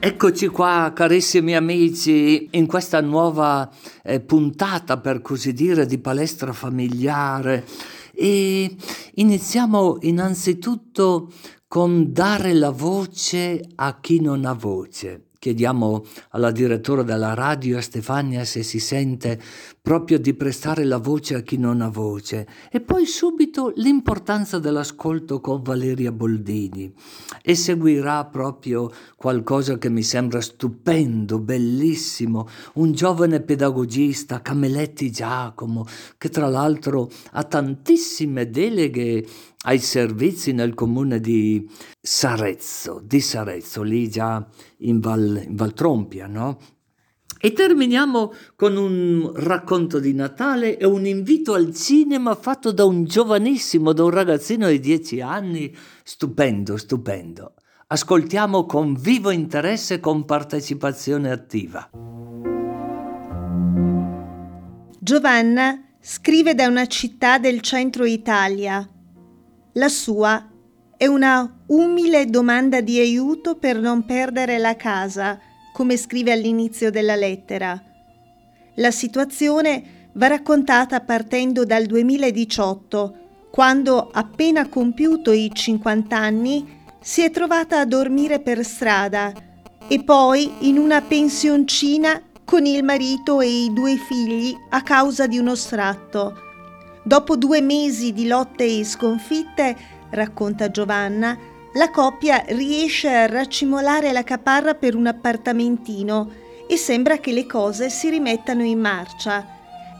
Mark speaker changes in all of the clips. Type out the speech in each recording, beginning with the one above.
Speaker 1: Eccoci qua, carissimi amici, in questa nuova eh, puntata, per così dire, di palestra familiare. E iniziamo innanzitutto con dare la voce a chi non ha voce. Chiediamo alla direttora della radio, a Stefania, se si sente proprio di prestare la voce a chi non ha voce. E poi subito l'importanza dell'ascolto con Valeria Boldini. E seguirà proprio qualcosa che mi sembra stupendo, bellissimo. Un giovane pedagogista, Cameletti Giacomo, che tra l'altro ha tantissime deleghe ai servizi nel comune di Sarezzo, di Sarezzo, lì già in Val, in Val Trompia, no? E terminiamo con un racconto di Natale e un invito al cinema fatto da un giovanissimo, da un ragazzino di dieci anni, stupendo, stupendo. Ascoltiamo con vivo interesse e con partecipazione attiva.
Speaker 2: Giovanna scrive da una città del centro Italia. La sua è una umile domanda di aiuto per non perdere la casa, come scrive all'inizio della lettera. La situazione va raccontata partendo dal 2018, quando, appena compiuto i 50 anni, si è trovata a dormire per strada e poi in una pensioncina con il marito e i due figli a causa di uno stratto. Dopo due mesi di lotte e sconfitte, racconta Giovanna, la coppia riesce a raccimolare la caparra per un appartamentino e sembra che le cose si rimettano in marcia.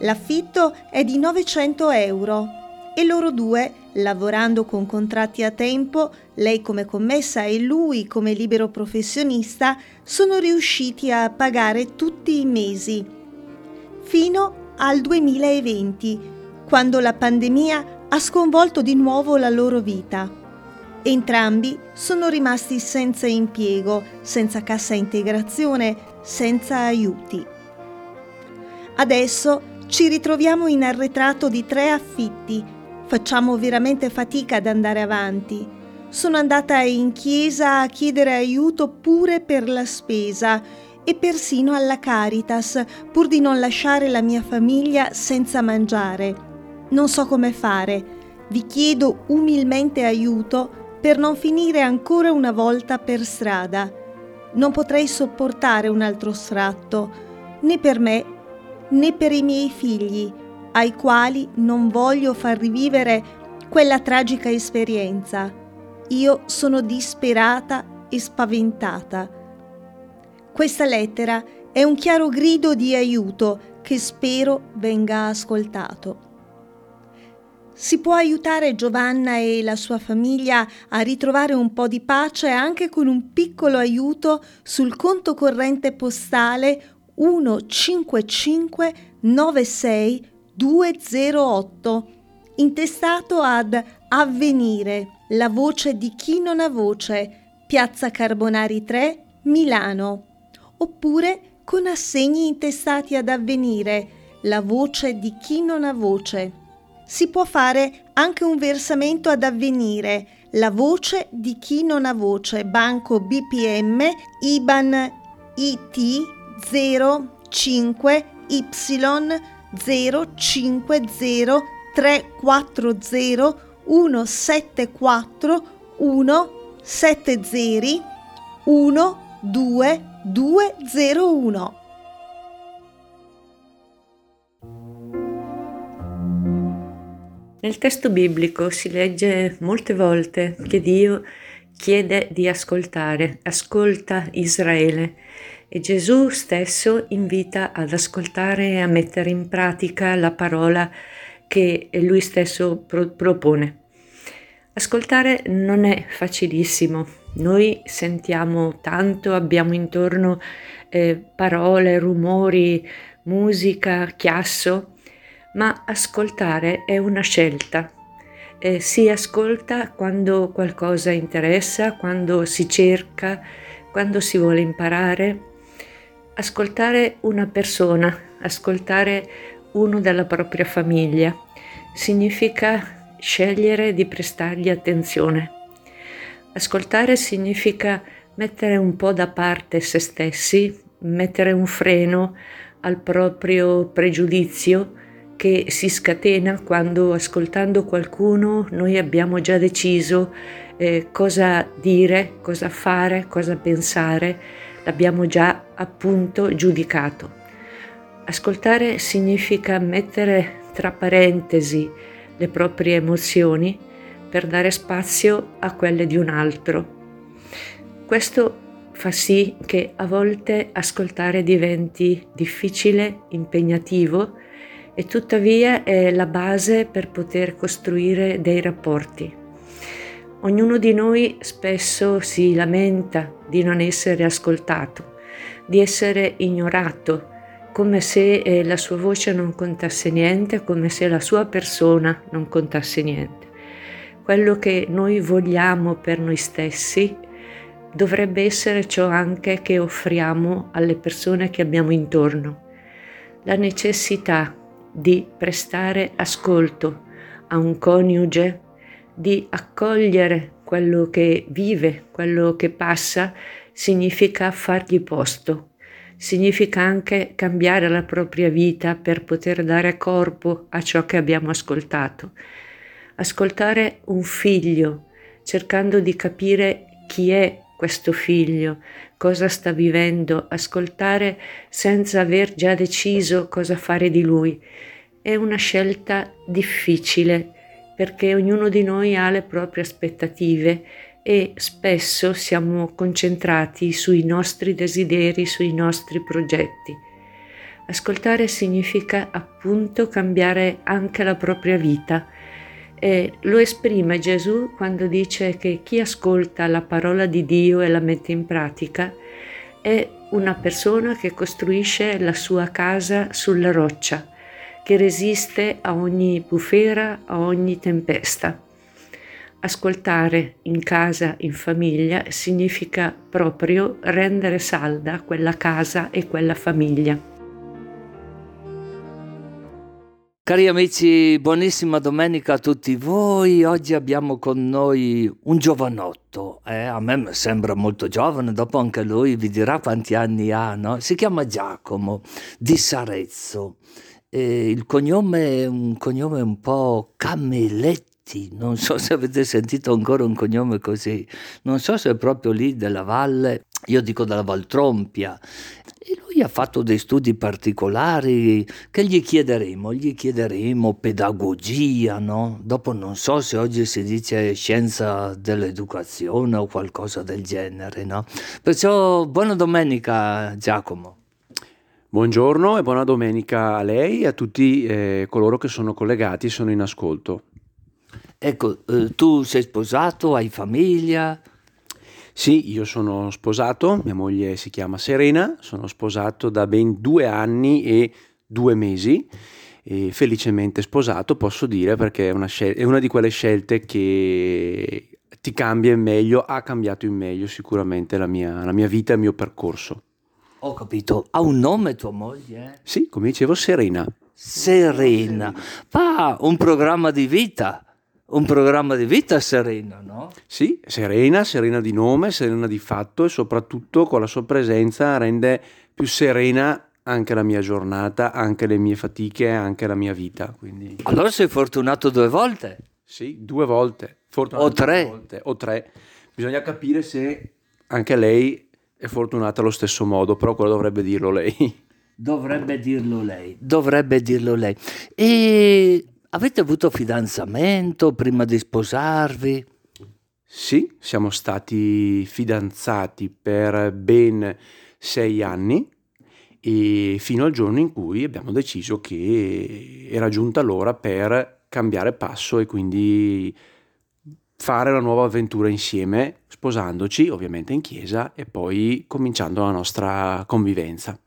Speaker 2: L'affitto è di 900 euro e loro due, lavorando con contratti a tempo, lei come commessa e lui come libero professionista, sono riusciti a pagare tutti i mesi. Fino al 2020, quando la pandemia ha sconvolto di nuovo la loro vita. Entrambi sono rimasti senza impiego, senza cassa integrazione, senza aiuti. Adesso ci ritroviamo in arretrato di tre affitti. Facciamo veramente fatica ad andare avanti. Sono andata in chiesa a chiedere aiuto pure per la spesa e persino alla Caritas, pur di non lasciare la mia famiglia senza mangiare. Non so come fare. Vi chiedo umilmente aiuto per non finire ancora una volta per strada. Non potrei sopportare un altro stratto, né per me né per i miei figli, ai quali non voglio far rivivere quella tragica esperienza. Io sono disperata e spaventata. Questa lettera è un chiaro grido di aiuto che spero venga ascoltato. Si può aiutare Giovanna e la sua famiglia a ritrovare un po' di pace anche con un piccolo aiuto sul conto corrente postale 15596 intestato ad Avvenire, la voce di chi non ha voce, Piazza Carbonari 3, Milano, oppure con assegni intestati ad Avvenire, la voce di chi non ha voce si può fare anche un versamento ad avvenire, la voce di chi non ha voce, banco BPM, IBAN IT 05 Y 050 340 174 170 12201
Speaker 3: Nel testo biblico si legge molte volte che Dio chiede di ascoltare, ascolta Israele. E Gesù stesso invita ad ascoltare e a mettere in pratica la parola che lui stesso pro- propone. Ascoltare non è facilissimo, noi sentiamo tanto, abbiamo intorno eh, parole, rumori, musica, chiasso, ma ascoltare è una scelta. Eh, si ascolta quando qualcosa interessa, quando si cerca, quando si vuole imparare. Ascoltare una persona, ascoltare uno della propria famiglia, significa scegliere di prestargli attenzione. Ascoltare significa
Speaker 4: mettere un po' da parte se stessi, mettere un freno al proprio pregiudizio che si scatena quando ascoltando qualcuno noi abbiamo già deciso eh, cosa dire, cosa fare, cosa pensare, l'abbiamo già appunto giudicato. Ascoltare significa mettere tra parentesi le proprie emozioni per dare spazio a quelle di un altro. Questo fa sì che a volte ascoltare diventi difficile, impegnativo e tuttavia è la base per poter costruire dei rapporti. Ognuno di noi spesso si lamenta di non essere ascoltato, di essere ignorato, come se eh, la sua voce non contasse niente, come se la sua persona non contasse niente. Quello che noi vogliamo per noi stessi dovrebbe essere ciò anche che offriamo alle persone che abbiamo intorno. La necessità di prestare ascolto a un coniuge, di accogliere quello che vive, quello che passa, significa fargli posto, significa anche cambiare la propria vita per poter dare corpo a ciò che abbiamo ascoltato. Ascoltare un figlio, cercando di capire chi è questo figlio, cosa sta vivendo, ascoltare senza aver già deciso cosa fare di lui. È una scelta difficile perché ognuno di noi ha le proprie aspettative e spesso siamo concentrati sui nostri desideri, sui nostri progetti. Ascoltare significa appunto cambiare anche la propria vita e lo esprime Gesù quando dice che chi ascolta la parola di Dio e la mette in pratica è una persona che costruisce la sua casa sulla roccia, che resiste a ogni bufera, a ogni tempesta. Ascoltare in casa, in famiglia, significa proprio rendere salda quella casa e quella famiglia.
Speaker 1: Cari amici, buonissima domenica a tutti voi. Oggi abbiamo con noi un giovanotto. Eh? A me sembra molto giovane, dopo anche lui vi dirà quanti anni ha. No? Si chiama Giacomo di Sarezzo. E il cognome è un cognome un po' Camilletti. Non so se avete sentito ancora un cognome così. Non so se è proprio lì della valle. Io dico della Valtrompia lui ha fatto dei studi particolari che gli chiederemo, gli chiederemo pedagogia, no? Dopo non so se oggi si dice scienza dell'educazione o qualcosa del genere, no? Perciò buona domenica Giacomo.
Speaker 5: Buongiorno e buona domenica a lei e a tutti eh, coloro che sono collegati e sono in ascolto.
Speaker 1: Ecco, eh, tu sei sposato, hai famiglia?
Speaker 5: Sì, io sono sposato, mia moglie si chiama Serena, sono sposato da ben due anni e due mesi e felicemente sposato posso dire perché è una, scel- è una di quelle scelte che ti cambia in meglio, ha cambiato in meglio sicuramente la mia, la mia vita e il mio percorso.
Speaker 1: Ho capito, ha un nome tua moglie?
Speaker 5: Sì, come dicevo Serena.
Speaker 1: Serena, fa un programma di vita un programma di vita serena, no?
Speaker 5: Sì, serena, serena di nome, serena di fatto e soprattutto con la sua presenza rende più serena anche la mia giornata, anche le mie fatiche, anche la mia vita. Quindi...
Speaker 1: Allora sei fortunato due volte?
Speaker 5: Sì, due volte.
Speaker 1: o tre.
Speaker 5: Volte, o tre. Bisogna capire se anche lei è fortunata allo stesso modo, però quello dovrebbe dirlo lei.
Speaker 1: Dovrebbe dirlo lei, dovrebbe dirlo lei. E Avete avuto fidanzamento prima di sposarvi?
Speaker 5: Sì, siamo stati fidanzati per ben sei anni e fino al giorno in cui abbiamo deciso che era giunta l'ora per cambiare passo e quindi fare una nuova avventura insieme, sposandoci ovviamente in chiesa e poi cominciando la nostra convivenza.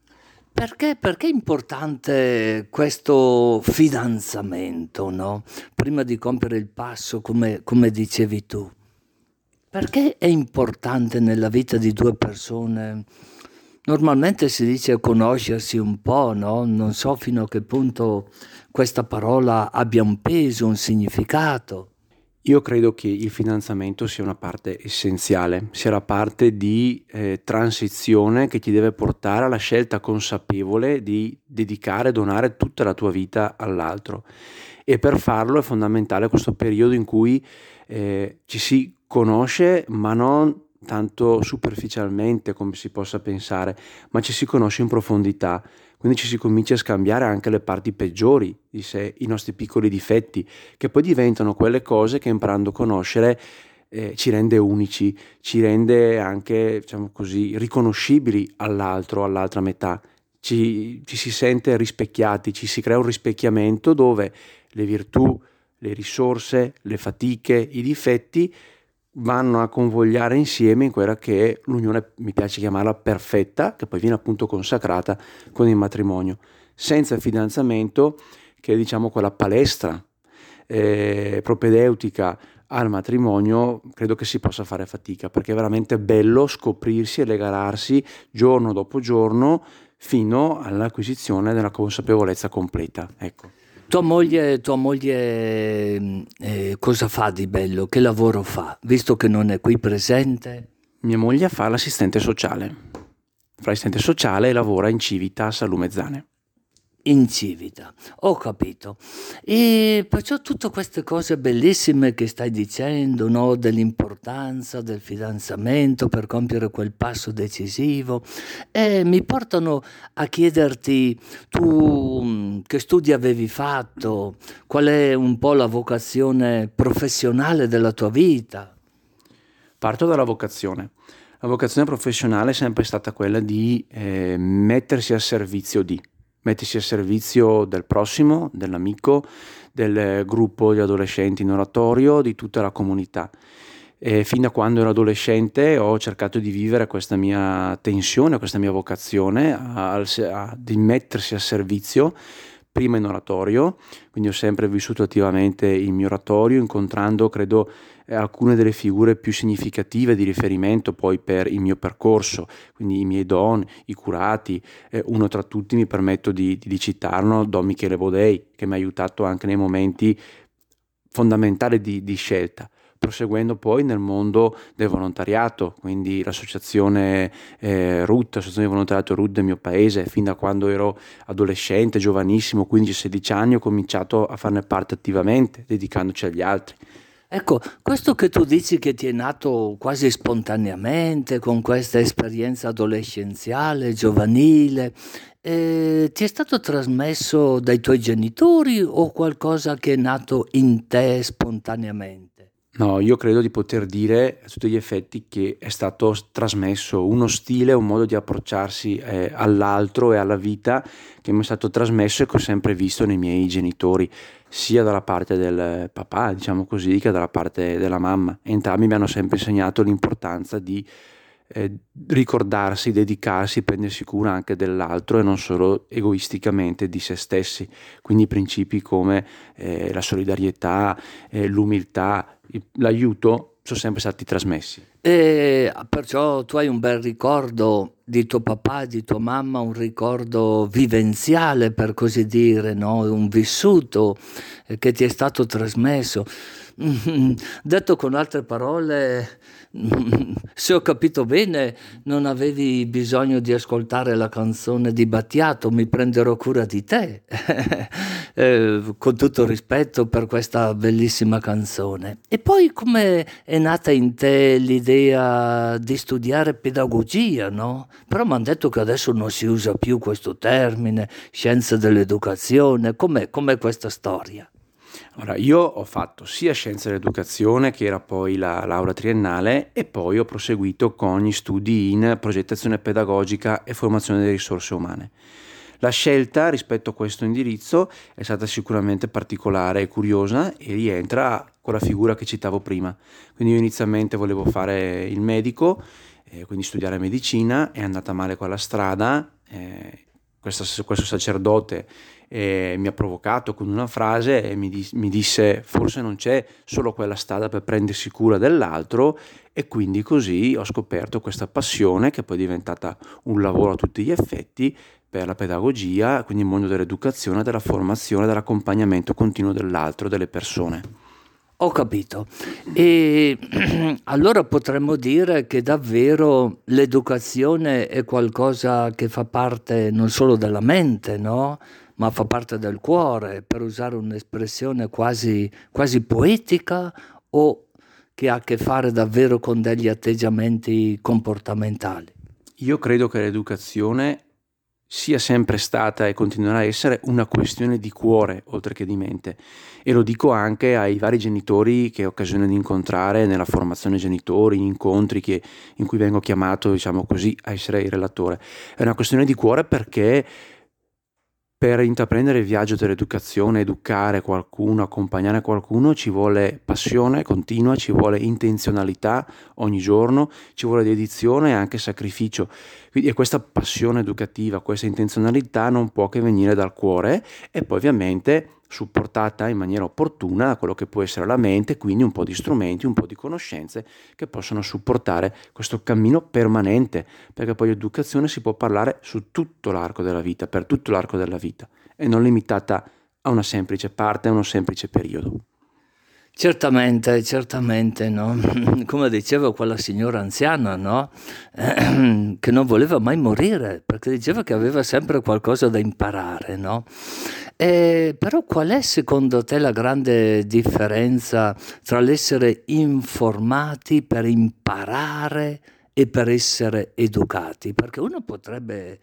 Speaker 1: Perché, perché, è importante questo fidanzamento, no? Prima di compiere il passo, come, come, dicevi tu. Perché è importante nella vita di due persone? Normalmente si dice conoscersi un po', no? Non so fino a che punto questa parola abbia un peso, un significato.
Speaker 5: Io credo che il fidanzamento sia una parte essenziale, sia la parte di eh, transizione che ti deve portare alla scelta consapevole di dedicare, donare tutta la tua vita all'altro. E per farlo è fondamentale questo periodo in cui eh, ci si conosce, ma non tanto superficialmente come si possa pensare, ma ci si conosce in profondità quindi ci si comincia a scambiare anche le parti peggiori di sé, i nostri piccoli difetti, che poi diventano quelle cose che imparando a conoscere eh, ci rende unici, ci rende anche, diciamo così, riconoscibili all'altro, all'altra metà. Ci, ci si sente rispecchiati, ci si crea un rispecchiamento dove le virtù, le risorse, le fatiche, i difetti vanno a convogliare insieme in quella che è l'unione, mi piace chiamarla perfetta, che poi viene appunto consacrata con il matrimonio, senza fidanzamento, che è diciamo quella palestra eh, propedeutica al matrimonio, credo che si possa fare fatica, perché è veramente bello scoprirsi e legarsi giorno dopo giorno fino all'acquisizione della consapevolezza completa. Ecco.
Speaker 1: Tua moglie, tua moglie mm, eh, cosa fa di bello? Che lavoro fa? Visto che non è qui presente.
Speaker 5: Mia moglie fa l'assistente sociale. Fa l'assistente sociale e lavora in Civitas a Lumezzane
Speaker 1: incivita. Ho capito. E perciò tutte queste cose bellissime che stai dicendo, no? dell'importanza del fidanzamento per compiere quel passo decisivo, eh, mi portano a chiederti tu mm, che studi avevi fatto, qual è un po' la vocazione professionale della tua vita.
Speaker 5: Parto dalla vocazione. La vocazione professionale è sempre stata quella di eh, mettersi al servizio di mettersi a servizio del prossimo, dell'amico, del gruppo di adolescenti in oratorio, di tutta la comunità. E fin da quando ero adolescente ho cercato di vivere questa mia tensione, questa mia vocazione a, a, di mettersi a servizio prima in oratorio, quindi ho sempre vissuto attivamente il mio oratorio, incontrando, credo, eh, alcune delle figure più significative di riferimento poi per il mio percorso, quindi i miei don, i curati, eh, uno tra tutti mi permetto di, di citarlo, Don Michele Bodei, che mi ha aiutato anche nei momenti fondamentali di, di scelta proseguendo poi nel mondo del volontariato, quindi l'associazione eh, RUT, l'associazione di volontariato RUT del mio paese, fin da quando ero adolescente, giovanissimo, 15-16 anni, ho cominciato a farne parte attivamente, dedicandoci agli altri.
Speaker 1: Ecco, questo che tu dici che ti è nato quasi spontaneamente con questa esperienza adolescenziale, giovanile, eh, ti è stato trasmesso dai tuoi genitori o qualcosa che è nato in te spontaneamente?
Speaker 5: No, io credo di poter dire a tutti gli effetti che è stato trasmesso uno stile, un modo di approcciarsi eh, all'altro e alla vita che mi è stato trasmesso e che ho sempre visto nei miei genitori sia dalla parte del papà, diciamo così, che dalla parte della mamma. Entrambi mi hanno sempre insegnato l'importanza di eh, ricordarsi, dedicarsi, prendersi cura anche dell'altro e non solo egoisticamente di se stessi. Quindi principi come eh, la solidarietà, eh, l'umiltà, l'aiuto sono sempre stati trasmessi.
Speaker 1: E perciò tu hai un bel ricordo di tuo papà, di tua mamma, un ricordo vivenziale per così dire, no? un vissuto eh, che ti è stato trasmesso. Detto con altre parole, se ho capito bene, non avevi bisogno di ascoltare la canzone di Battiato, mi prenderò cura di te, eh, con tutto rispetto per questa bellissima canzone. E poi come è nata in te l'idea di studiare pedagogia, no? Però mi hanno detto che adesso non si usa più questo termine, scienza dell'educazione, com'è, com'è questa storia?
Speaker 5: Allora, io ho fatto sia scienza dell'educazione, che era poi la laurea triennale, e poi ho proseguito con gli studi in progettazione pedagogica e formazione delle risorse umane. La scelta rispetto a questo indirizzo è stata sicuramente particolare e curiosa e rientra con la figura che citavo prima. Quindi io inizialmente volevo fare il medico, eh, quindi studiare medicina, è andata male quella strada, eh, questo, questo sacerdote eh, mi ha provocato con una frase e mi, di, mi, disse forse non c'è solo quella strada per prendersi cura dell'altro e quindi così ho scoperto questa passione che poi è diventata un lavoro a tutti gli effetti per la pedagogia, quindi il mondo dell'educazione, della formazione, dell'accompagnamento continuo dell'altro, delle persone.
Speaker 1: Ho capito. E allora potremmo dire che davvero l'educazione è qualcosa che fa parte non solo della mente, no? ma fa parte del cuore, per usare un'espressione quasi, quasi poetica o che ha a che fare davvero con degli atteggiamenti comportamentali.
Speaker 5: Io credo che l'educazione sia sempre stata e continuerà a essere una questione di cuore oltre che di mente e lo dico anche ai vari genitori che ho occasione di incontrare nella formazione genitori, in incontri che, in cui vengo chiamato diciamo così a essere il relatore. È una questione di cuore perché per intraprendere il viaggio dell'educazione, educare qualcuno, accompagnare qualcuno, ci vuole passione continua, ci vuole intenzionalità ogni giorno, ci vuole dedizione e anche sacrificio. Quindi questa passione educativa, questa intenzionalità non può che venire dal cuore e poi ovviamente supportata in maniera opportuna da quello che può essere la mente, quindi un po' di strumenti, un po' di conoscenze che possono supportare questo cammino permanente, perché poi l'educazione si può parlare su tutto l'arco della vita, per tutto l'arco della vita e non limitata a una semplice parte, a uno semplice periodo.
Speaker 1: Certamente, certamente, no? Come diceva quella signora anziana, no? che non voleva mai morire, perché diceva che aveva sempre qualcosa da imparare, no? E, però qual è secondo te la grande differenza tra l'essere informati per imparare e per essere educati? Perché uno potrebbe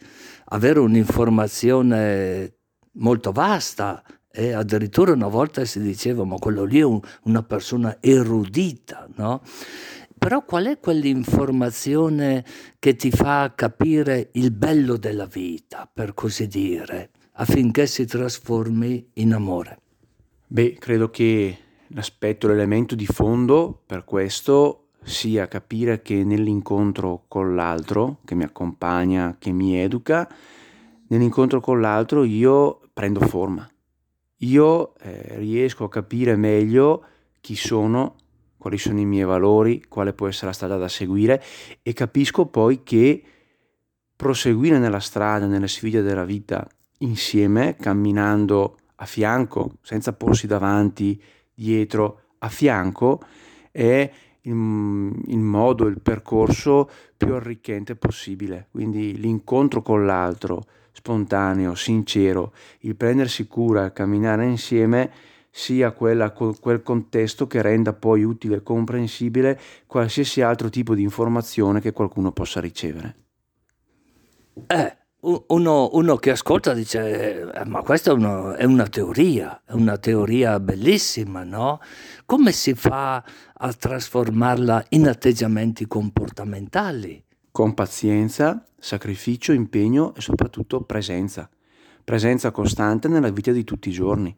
Speaker 1: avere un'informazione molto vasta, e addirittura una volta si diceva, ma quello lì è un, una persona erudita, no? Però qual è quell'informazione che ti fa capire il bello della vita, per così dire, affinché si trasformi in amore?
Speaker 5: Beh, credo che l'aspetto, l'elemento di fondo per questo sia capire che nell'incontro con l'altro, che mi accompagna, che mi educa, nell'incontro con l'altro io prendo forma io eh, riesco a capire meglio chi sono, quali sono i miei valori, quale può essere la strada da seguire e capisco poi che proseguire nella strada, nelle sfide della vita insieme, camminando a fianco, senza porsi davanti, dietro, a fianco, è il, il modo, il percorso più arricchente possibile. Quindi l'incontro con l'altro, spontaneo, sincero, il prendersi cura, camminare insieme sia quella, quel contesto che renda poi utile e comprensibile qualsiasi altro tipo di informazione che qualcuno possa ricevere.
Speaker 1: Eh, uno, uno che ascolta dice, eh, ma questa è, uno, è una teoria, è una teoria bellissima, no? Come si fa a trasformarla in atteggiamenti comportamentali?
Speaker 5: con pazienza, sacrificio, impegno e soprattutto presenza. Presenza costante nella vita di tutti i giorni,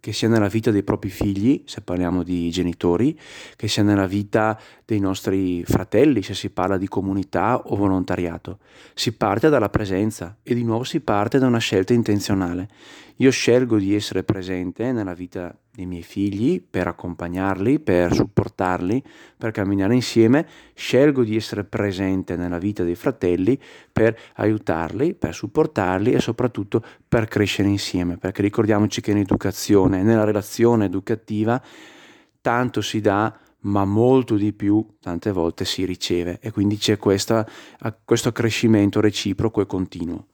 Speaker 5: che sia nella vita dei propri figli, se parliamo di genitori, che sia nella vita dei nostri fratelli, se si parla di comunità o volontariato. Si parte dalla presenza e di nuovo si parte da una scelta intenzionale. Io scelgo di essere presente nella vita dei miei figli per accompagnarli, per supportarli, per camminare insieme, scelgo di essere presente nella vita dei fratelli per aiutarli, per supportarli e soprattutto per crescere insieme, perché ricordiamoci che in educazione, nella relazione educativa, tanto si dà ma molto di più tante volte si riceve e quindi c'è questa, questo crescimento reciproco e continuo.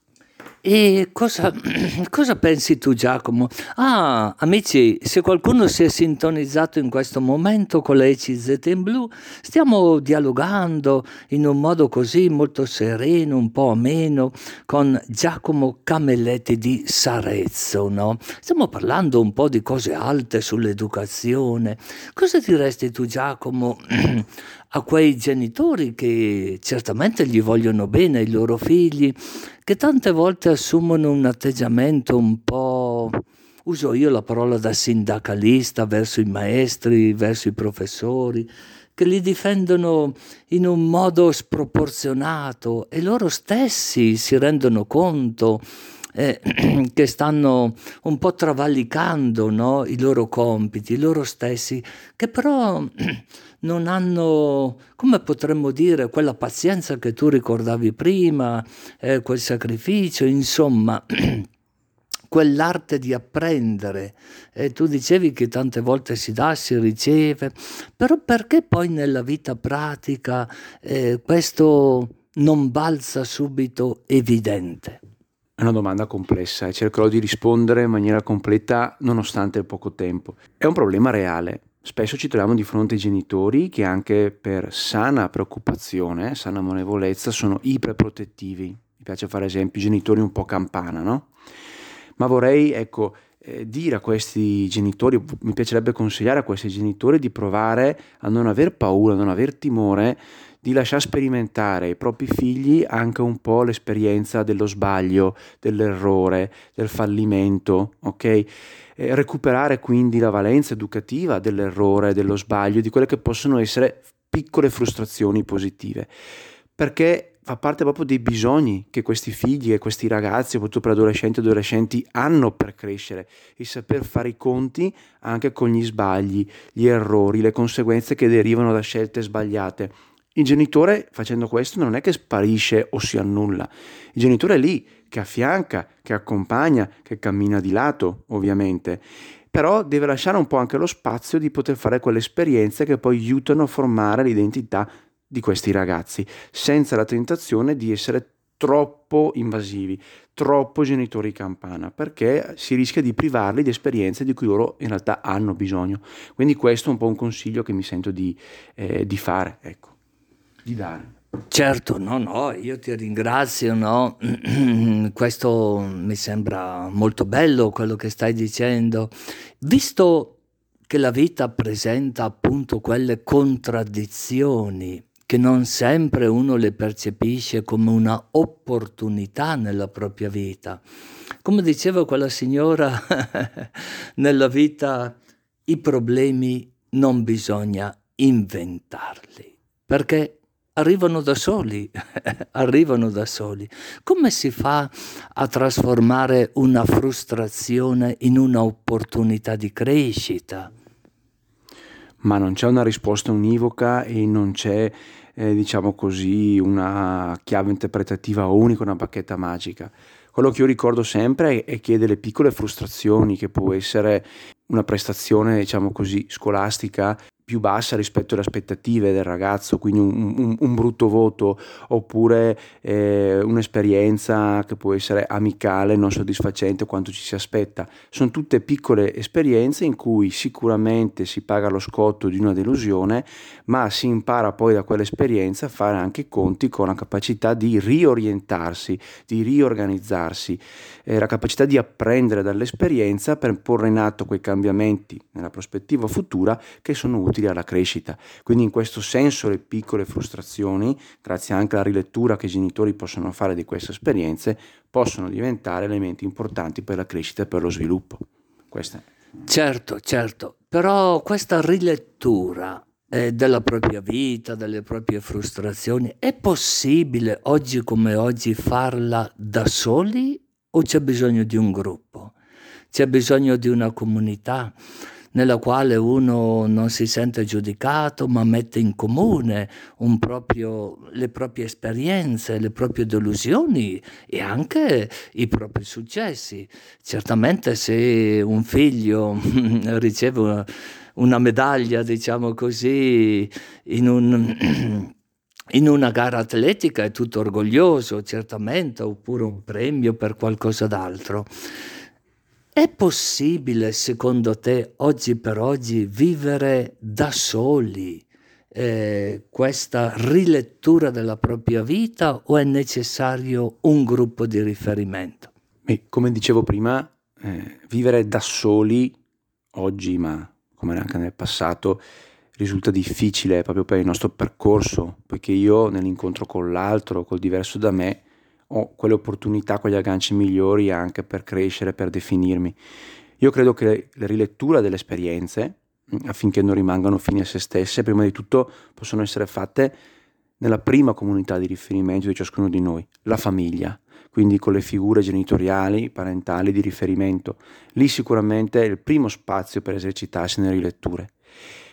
Speaker 1: E cosa, cosa, pensi tu Giacomo? Ah, amici, se qualcuno si è sintonizzato in questo momento con la ECZ in blu, stiamo dialogando in un modo così molto sereno, un po' ameno, con Giacomo Camelletti di Sarezzo, no? Stiamo parlando un po' di cose alte sull'educazione. Cosa diresti tu Giacomo a quei genitori che certamente gli vogliono bene ai loro figli, che tante volte assumono un atteggiamento un po', uso io la parola da sindacalista verso i maestri, verso i professori, che li difendono in un modo sproporzionato e loro stessi si rendono conto eh, che stanno un po' travalicando no? i loro compiti, loro stessi, che però non hanno, come potremmo dire, quella pazienza che tu ricordavi prima, eh, quel sacrificio, insomma. quell'arte di apprendere. E tu dicevi che tante volte si dà, si riceve, però perché poi nella vita pratica eh, questo non balza subito evidente?
Speaker 5: È una domanda complessa e cercherò di rispondere in maniera completa nonostante il poco tempo. È un problema reale. Spesso ci troviamo di fronte ai genitori che anche per sana preoccupazione, sana amorevolezza, sono iperprotettivi. Mi piace fare esempi, genitori un po' campana, no? Ma vorrei, ecco, eh, dire a questi genitori, mi piacerebbe consigliare a questi genitori di provare a non aver paura, a non aver timore di lasciare sperimentare ai propri figli anche un po' l'esperienza dello sbaglio, dell'errore, del fallimento, ok? E recuperare quindi la valenza educativa dell'errore, dello sbaglio, di quelle che possono essere piccole frustrazioni positive. Perché fa parte proprio dei bisogni che questi figli e questi ragazzi, soprattutto per adolescenti e adolescenti, hanno per crescere, il saper fare i conti anche con gli sbagli, gli errori, le conseguenze che derivano da scelte sbagliate. Il genitore facendo questo non è che sparisce o si annulla, il genitore è lì che affianca, che accompagna, che cammina di lato, ovviamente, però deve lasciare un po' anche lo spazio di poter fare quelle esperienze che poi aiutano a formare l'identità di questi ragazzi, senza la tentazione di essere troppo invasivi, troppo genitori campana, perché si rischia di privarli di esperienze di cui loro in realtà hanno bisogno. Quindi questo è un po' un consiglio che mi sento di, eh, di fare. Ecco di dare.
Speaker 1: Certo, no, no, io ti ringrazio, no? questo mi sembra molto bello quello che stai dicendo. Visto che la vita presenta appunto quelle contraddizioni che non sempre uno le percepisce come una opportunità nella propria vita. Come diceva quella signora, nella vita i problemi non bisogna inventarli, perché arrivano da soli, arrivano da soli. Come si fa a trasformare una frustrazione in un'opportunità di crescita?
Speaker 5: Ma non c'è una risposta univoca e non c'è, eh, diciamo così, una chiave interpretativa unica, una bacchetta magica. Quello che io ricordo sempre è che delle piccole frustrazioni, che può essere una prestazione, diciamo così, scolastica, più bassa rispetto alle aspettative del ragazzo, quindi un, un, un brutto voto oppure eh, un'esperienza che può essere amicale, non soddisfacente quanto ci si aspetta. Sono tutte piccole esperienze in cui sicuramente si paga lo scotto di una delusione, ma si impara poi da quell'esperienza a fare anche conti con la capacità di riorientarsi, di riorganizzarsi, eh, la capacità di apprendere dall'esperienza per porre in atto quei cambiamenti nella prospettiva futura che sono utili utili alla crescita. Quindi in questo senso le piccole frustrazioni, grazie anche alla rilettura che i genitori possono fare di queste esperienze, possono diventare elementi importanti per la crescita e per lo sviluppo. Questa.
Speaker 1: Certo, certo, però questa rilettura eh, della propria vita, delle proprie frustrazioni, è possibile oggi come oggi farla da soli o c'è bisogno di un gruppo? C'è bisogno di una comunità? Nella quale uno non si sente giudicato, ma mette in comune proprio, le proprie esperienze, le proprie delusioni e anche i propri successi. Certamente se un figlio riceve una, una medaglia, diciamo così, in un in una gara atletica è tutto orgoglioso, certamente, oppure un premio per qualcosa d'altro. È possibile, secondo te, oggi per oggi, vivere da soli eh, questa rilettura della propria vita o è necessario un gruppo di riferimento?
Speaker 5: Beh, come dicevo prima, eh, vivere da soli oggi, ma come anche nel passato, risulta difficile proprio per il nostro percorso, poiché io nell'incontro con l'altro, col diverso da me, ho quelle opportunità, quegli agganci migliori anche per crescere, per definirmi. Io credo che la rilettura delle esperienze, mm, affinché non rimangano fini a se stesse, prima di tutto possono essere fatte nella prima comunità di riferimento di ciascuno di noi, la famiglia, quindi con le figure genitoriali, parentali di riferimento. Lì sicuramente è il primo spazio per esercitarsi nelle riletture,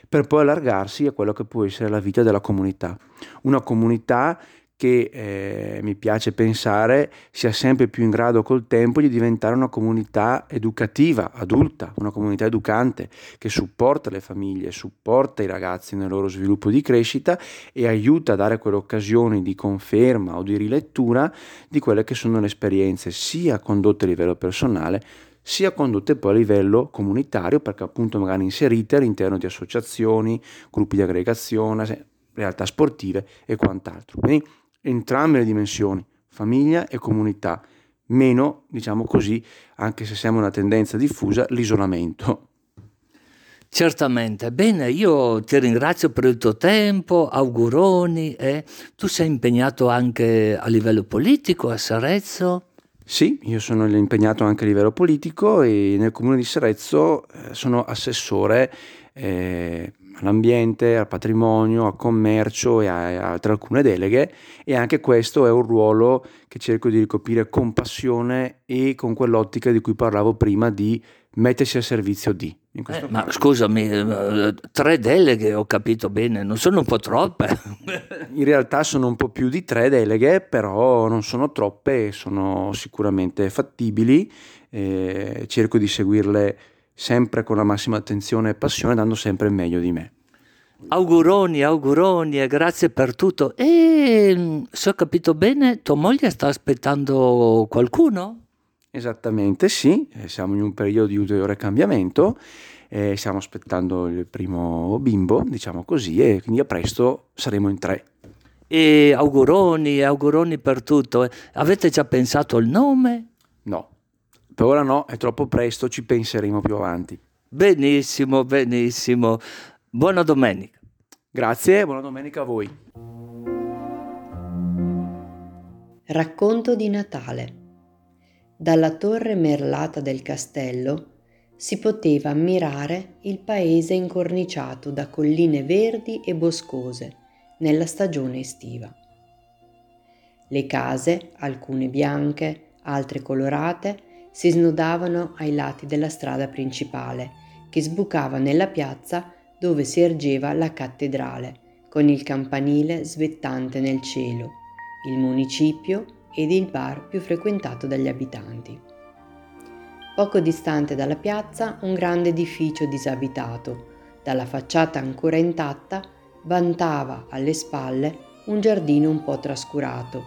Speaker 5: per poi allargarsi a quello che può essere la vita della comunità. Una comunità che eh, mi piace pensare sia sempre più in grado col tempo di diventare una comunità educativa, adulta, una comunità educante che supporta le famiglie, supporta i ragazzi nel loro sviluppo di crescita e aiuta a dare quelle occasioni di conferma o di rilettura di quelle che sono le esperienze sia condotte a livello personale sia condotte poi a livello comunitario perché appunto magari inserite all'interno di associazioni, gruppi di aggregazione, realtà sportive e quant'altro. Quindi entrambe le dimensioni, famiglia e comunità, meno, diciamo così, anche se siamo una tendenza diffusa, l'isolamento.
Speaker 1: Certamente, bene, io ti ringrazio per il tuo tempo, auguroni. Eh? Tu sei impegnato anche a livello politico a Sarezzo?
Speaker 5: Sì, io sono impegnato anche a livello politico e nel comune di Sarezzo eh, sono assessore eh, all'ambiente, al patrimonio, al commercio e a, altre alcune deleghe e anche questo è un ruolo che cerco di ricoprire con passione e con quell'ottica di cui parlavo prima di mettersi al servizio di.
Speaker 1: Eh, ma scusami, eh, tre deleghe ho capito bene, non sono un po' troppe?
Speaker 5: In realtà sono un po' più di tre deleghe, però non sono troppe, sono sicuramente fattibili, eh, cerco di seguirle sempre con la massima attenzione e passione, dando sempre il meglio di me.
Speaker 1: Auguroni, auguroni e grazie per tutto. E mm, se ho capito bene, tua moglie sta aspettando qualcuno?
Speaker 5: Esattamente sì, eh, siamo in un periodo di ulteriore cambiamento, eh, stiamo aspettando il primo bimbo, diciamo così, e quindi a presto saremo in tre.
Speaker 1: E auguroni, auguroni per tutto. Avete già pensato al nome?
Speaker 5: No, per ora no, è troppo presto, ci penseremo più avanti.
Speaker 1: Benissimo, benissimo. Buona domenica.
Speaker 5: Grazie, buona domenica a voi.
Speaker 3: Racconto di Natale. Dalla torre merlata del castello si poteva ammirare il paese incorniciato da colline verdi e boscose nella stagione estiva. Le case, alcune bianche, altre colorate, si snodavano ai lati della strada principale, che sbucava nella piazza dove si ergeva la cattedrale, con il campanile svettante nel cielo, il municipio ed il bar più frequentato dagli abitanti. Poco distante dalla piazza un grande edificio disabitato, dalla facciata ancora intatta, vantava alle spalle un giardino un po' trascurato,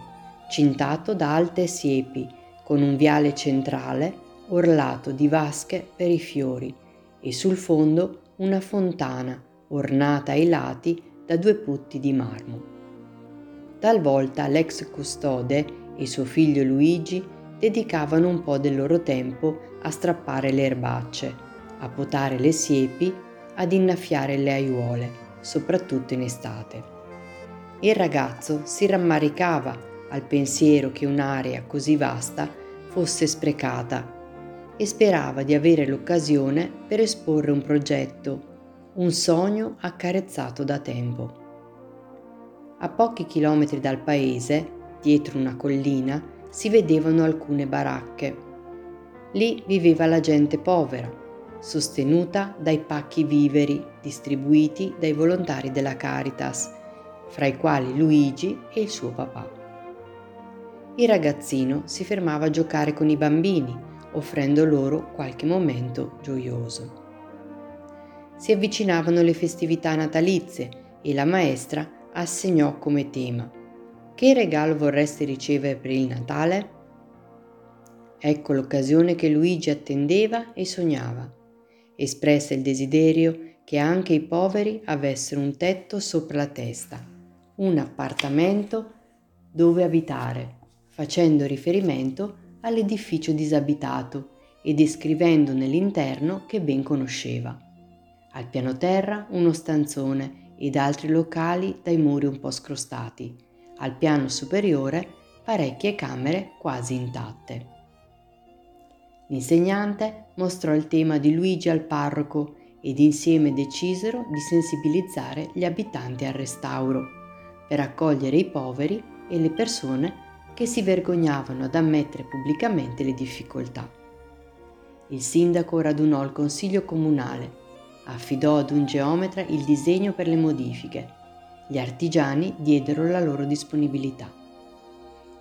Speaker 3: cintato da alte siepi con un viale centrale orlato di vasche per i fiori e sul fondo una fontana ornata ai lati da due putti di marmo. Talvolta l'ex custode e suo figlio Luigi dedicavano un po' del loro tempo a strappare le erbacce, a potare le siepi, ad innaffiare le aiuole, soprattutto in estate. Il ragazzo si rammaricava al pensiero che un'area così vasta fosse sprecata e sperava di avere l'occasione per esporre un progetto, un sogno accarezzato da tempo. A pochi chilometri dal paese, dietro una collina, si vedevano alcune baracche. Lì viveva la gente povera, sostenuta dai pacchi viveri distribuiti dai volontari della Caritas, fra i quali Luigi e il suo papà il ragazzino si fermava a giocare con i bambini, offrendo loro qualche momento gioioso. Si avvicinavano le festività natalizie e la maestra assegnò come tema Che regalo vorreste ricevere per il Natale? Ecco l'occasione che Luigi attendeva e sognava. Espresse il desiderio che anche i poveri avessero un tetto sopra la testa, un appartamento dove abitare facendo riferimento all'edificio disabitato e descrivendo nell'interno che ben conosceva. Al piano terra uno stanzone ed altri locali dai muri un po' scrostati. Al piano superiore parecchie camere quasi intatte. L'insegnante mostrò il tema di Luigi al parroco ed insieme decisero di sensibilizzare gli abitanti al restauro per accogliere i poveri e le persone che si vergognavano ad ammettere pubblicamente le difficoltà. Il sindaco radunò il consiglio comunale, affidò ad un geometra il disegno per le modifiche, gli artigiani diedero la loro disponibilità.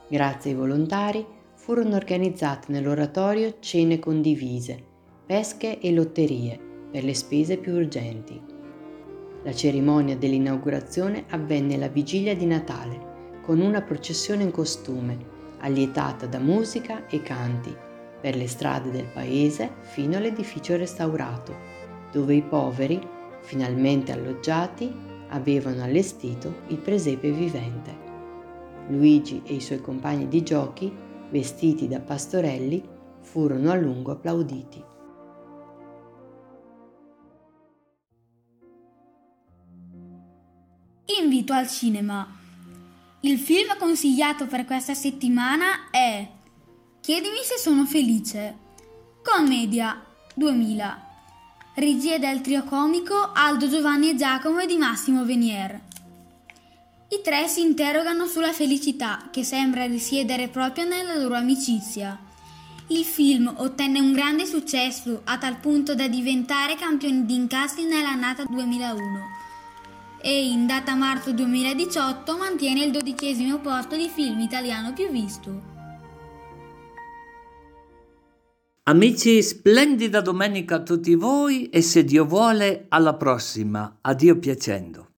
Speaker 3: Grazie ai volontari furono organizzate nell'oratorio cene condivise, pesche e lotterie per le spese più urgenti. La cerimonia dell'inaugurazione avvenne la vigilia di Natale, con una processione in costume, allietata da musica e canti, per le strade del paese fino all'edificio restaurato, dove i poveri, finalmente alloggiati, avevano allestito il presepe vivente. Luigi e i suoi compagni di giochi, vestiti da pastorelli, furono a lungo applauditi.
Speaker 6: Invito al cinema. Il film consigliato per questa settimana è Chiedimi se sono felice. Commedia 2000. Regia del trio comico Aldo Giovanni e Giacomo e di Massimo Venier. I tre si interrogano sulla felicità che sembra risiedere proprio nella loro amicizia. Il film ottenne un grande successo a tal punto da diventare campione di incassi nell'annata 2001 e in data marzo 2018 mantiene il dodicesimo posto di film italiano più visto.
Speaker 1: Amici, splendida domenica a tutti voi e se Dio vuole alla prossima. Addio piacendo.